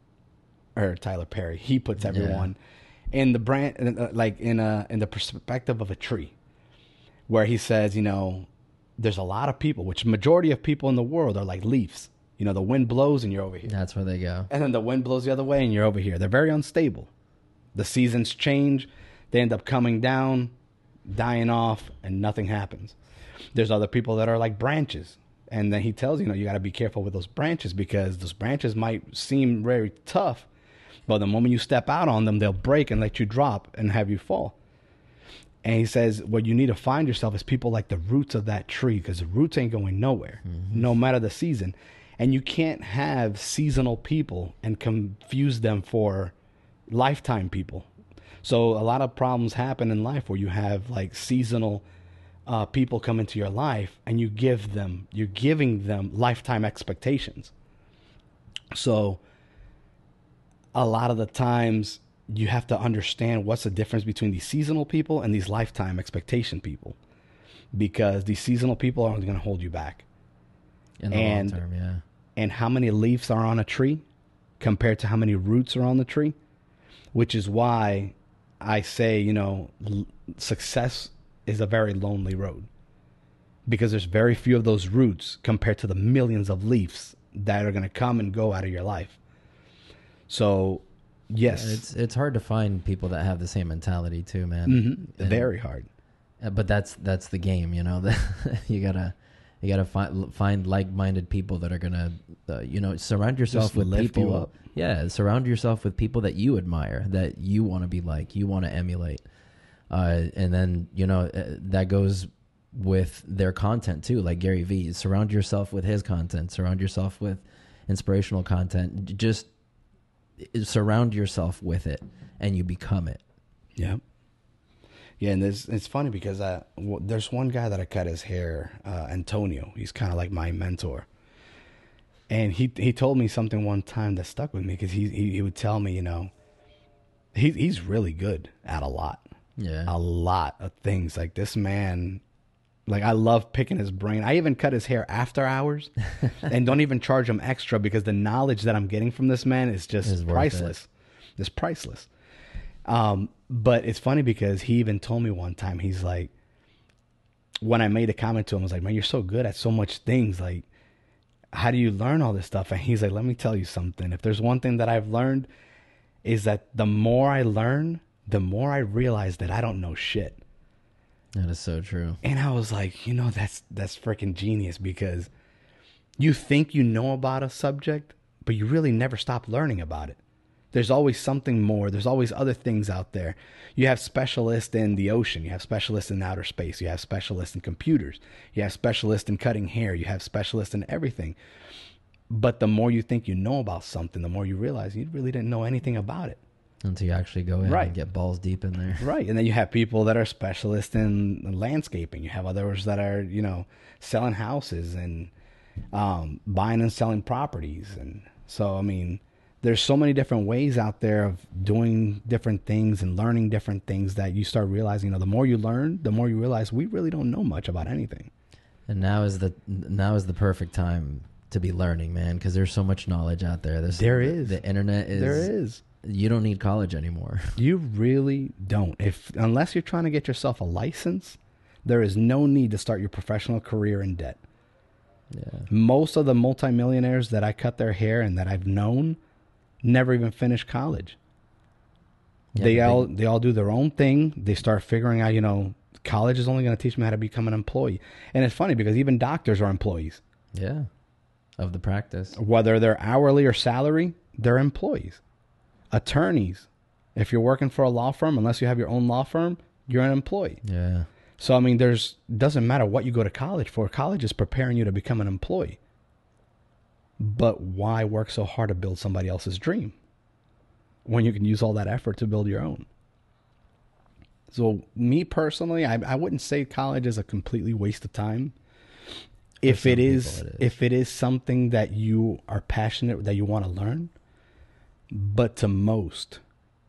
or Tyler Perry, he puts Yeah. everyone in the brand, uh, like in a in the perspective of a tree, where he says, you know, there's a lot of people, which majority of people in the world are like leaves. You know, the wind blows and you're over here, That's where they go. and then the wind blows the other way and you're over here. They're very unstable. The seasons change, they end up coming down, dying off, and nothing happens. There's other people that are like branches. And then he tells you, you know, you got to be careful with those branches because those branches might seem very tough, but the moment you step out on them, they'll break and let you drop and have you fall. And he says, what you need to find yourself is people like the roots of that tree because the roots ain't going nowhere, mm-hmm. no matter the season. And you can't have seasonal people and confuse them for lifetime people. So a lot of problems happen in life where you have like seasonal uh, people come into your life and you give them, you're giving them lifetime expectations. So a lot of the times you have to understand what's the difference between these seasonal people and these lifetime expectation people because these seasonal people are going to hold you back In the And- long term, yeah. and how many leaves are on a tree compared to how many roots are on the tree which is why i say you know l- success is a very lonely road because there's very few of those roots compared to the millions of leaves that are going to come and go out of your life so yes It's it's hard to find people that have the same mentality too, man. Mhm. And- very hard Uh, but that's that's the game, you know. you gotta you gotta find find like minded people that are gonna, uh, you know, surround yourself Just with you people. up. Yeah, surround yourself with people that you admire, that you want to be like, you want to emulate, uh, and then you know uh, that goes with their content too. Like Gary Vee, surround yourself with his content. Surround yourself with inspirational content. Just uh, surround yourself with it, and you become it. Yeah. Yeah, and there's, it's funny because uh, w- there's one guy that I cut his hair, uh, Antonio. He's kind of like my mentor, and he he told me something one time that stuck with me because he, he he would tell me, you know, he he's really good at a lot, Yeah. a lot of things. Like this man, like I love picking his brain. I even cut his hair after hours, and don't even charge him extra because the knowledge that I'm getting from this man is just Is worth it. priceless. It's priceless. Um, but it's funny because he even told me one time, he's like, when I made a comment to him, I was like, man, you're so good at so much things. Like, how do you learn all this stuff? And he's like, let me tell you something. If there's one thing that I've learned, is that the more I learn, the more I realize that I don't know shit. That is so true. And I was like, you know, that's that's freaking genius because you think you know about a subject, but you really never stop learning about it. There's always something more. There's always other things out there. You have specialists in the ocean. You have specialists in outer space. You have specialists in computers. You have specialists in cutting hair. You have specialists in everything. But the more you think you know about something, the more you realize you really didn't know anything about it. Until you actually go in Right. and get balls deep in there. Right. And then you have people that are specialists in landscaping. You have others that are, you know, selling houses and um, buying and selling properties. And so, I mean, there's so many different ways out there of doing different things and learning different things that you start realizing, you know, the more you learn, the more you realize we really don't know much about anything. And now is the now is the perfect time to be learning, man, because there's so much knowledge out there. There's, There the. The internet is. there is. You don't need college anymore. You really don't. If unless you're trying to get yourself a license, there is no need to start your professional career in debt. Yeah. Most of the multimillionaires that I cut their hair and that I've known never even finished college. Yeah, they the all they all do their own thing. They start figuring out, you know, college is only going to teach me how to become an employee. And it's funny because even doctors are employees. Yeah. Of the practice. Whether they're hourly or salary, they're employees. Attorneys, if you're working for a law firm, unless you have your own law firm, you're an employee. Yeah. So I mean, there's doesn't matter what you go to college for. College is preparing you to become an employee. But why work so hard to build somebody else's dream when you can use all that effort to build your own? So me personally, I, I wouldn't say college is a completely waste of time. If it is, it is, if it is something that you are passionate that you want to learn, but to most,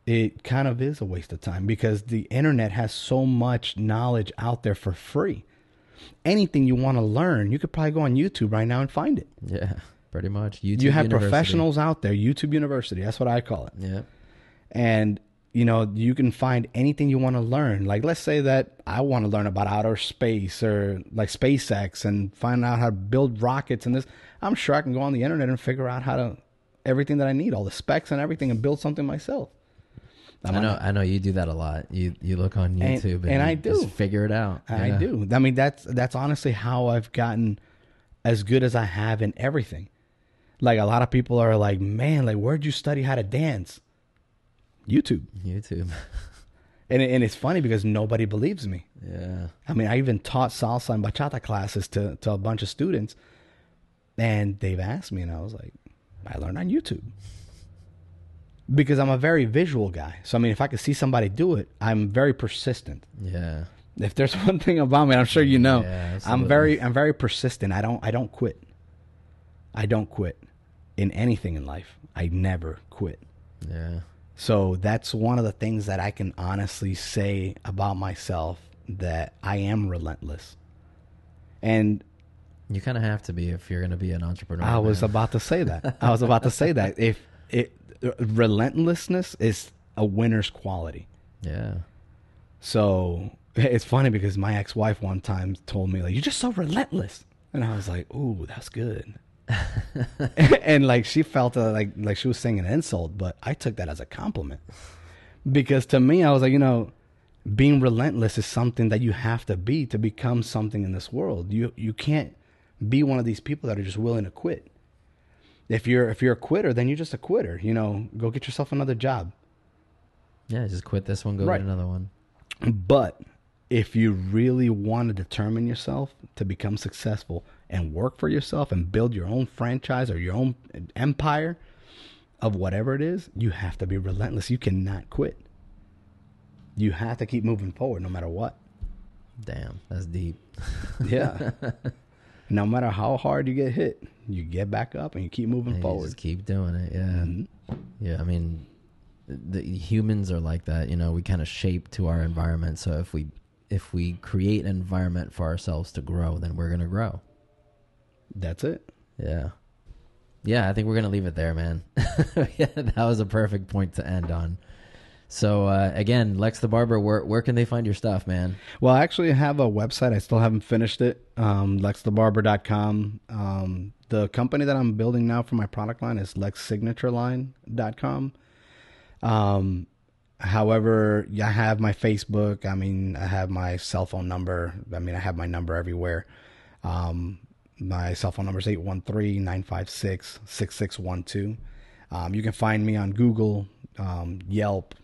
it kind of is a waste of time because the internet has so much knowledge out there for free. Anything you want to learn, you could probably go on YouTube right now and find it. Yeah. Pretty much. YouTube you have University. professionals out there, YouTube University, that's what I call it. Yeah. And you know, you can find anything you want to learn. Like let's say that I want to learn about outer space or like SpaceX and find out how to build rockets and this. I'm sure I can go on the internet and figure out how to everything that I need, all the specs and everything and build something myself. I might know. I know you do that a lot. You you look on YouTube and, and I you just do. figure it out. I Yeah. do. I mean, that's that's honestly how I've gotten as good as I have in everything. Like a lot of people are like, "Man, like where'd you study how to dance?" YouTube. YouTube. And and it's funny because nobody believes me. yeah. I mean, I even taught salsa and bachata classes to to a bunch of students, and they've asked me, and I was like, "I learned on YouTube." Because I'm a very visual guy. So I mean, if I could see somebody do it, I'm very persistent. Yeah. If there's one thing about me, I'm sure you know, Yeah, I'm very I'm very persistent. I don't I don't quit. I don't quit in anything in life. I never quit. Yeah. So that's one of the things that I can honestly say about myself that I am relentless. And You kind of have to be if you're going to be an entrepreneur. I was man. about to say that. I was about to say that if it relentlessness is a winner's quality. Yeah. So it's funny because my ex-wife one time told me like you're just so relentless, and I was like, "Ooh, that's good." and like she felt uh, like like she was saying an insult, but I took that as a compliment because to me, I was like, you know, being relentless is something that you have to be to become something in this world. You you can't be one of these people that are just willing to quit. If you're if you're a quitter, then you're just a quitter. You know, go get yourself another job. Yeah. Just quit this one, go Right. get another one. But if you really want to determine yourself to become successful and work for yourself and build your own franchise or your own empire of whatever it is, you have to be relentless. You cannot quit. You have to keep moving forward no matter what. Damn. That's deep. Yeah. No matter how hard you get hit, you get back up and you keep moving And forward. just keep doing it. Yeah. Mhm. Yeah. I mean, the humans are like that. You know, we kind of shape to our environment. So if we if we create an environment for ourselves to grow, then we're gonna grow. That's it. Yeah. Yeah, I think we're gonna leave it there, man. yeah, that was a perfect point to end on. So uh, again, Lex the Barber, where where can they find your stuff, man? Well, I actually have a website. I still haven't finished it. Um, LexTheBarber.com. Um, the company that I'm building now for my product line is LexSignatureLine.com. Um, however, I have my Facebook. I mean, I have my cell phone number. I mean, I have my number everywhere. Um, my cell phone number is 813 956 6612. Um, You can find me on Google, um, Yelp,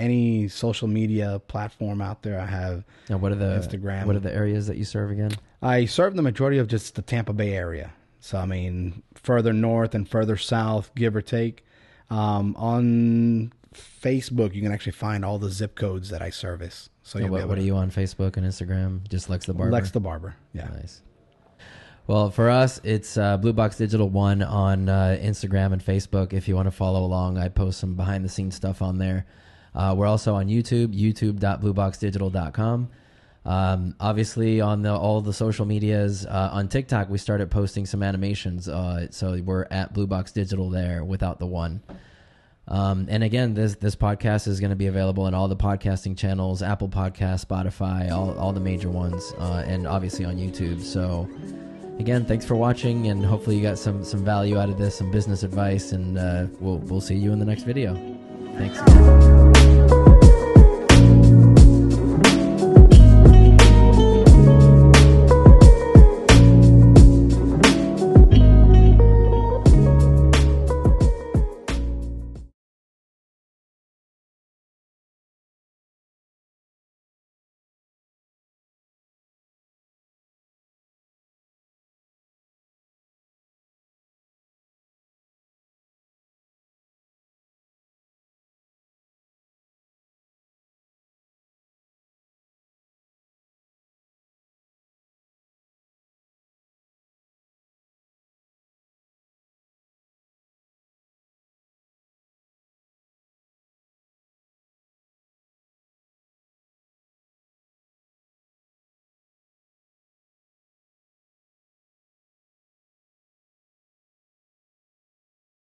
any social media platform out there. I have Now, what are the Instagram. What are the areas that you serve again? I serve the majority of just the Tampa Bay area. So I mean, further north and further south, give or take. Um, on Facebook, you can actually find all the zip codes that I service. So And you'll what, what to- are you on Facebook and Instagram? Just Lex the Barber. Lex the Barber. Yeah. Nice. Well, for us, it's uh, Blue Box Digital One on uh, Instagram and Facebook. If you want to follow along, I post some behind the scenes stuff on there. Uh, we're also on YouTube, youtube.blueboxdigital.com. Um, obviously, on the, all the social medias, uh, on TikTok, we started posting some animations. Uh, so we're at Blue Box Digital there without the one. Um, and again, this this podcast is going to be available in all the podcasting channels: Apple Podcast, Spotify, all all the major ones, uh, and obviously on YouTube. So, again, thanks for watching, and hopefully you got some some value out of this, some business advice, and uh, we'll we'll see you in the next video. Thanks.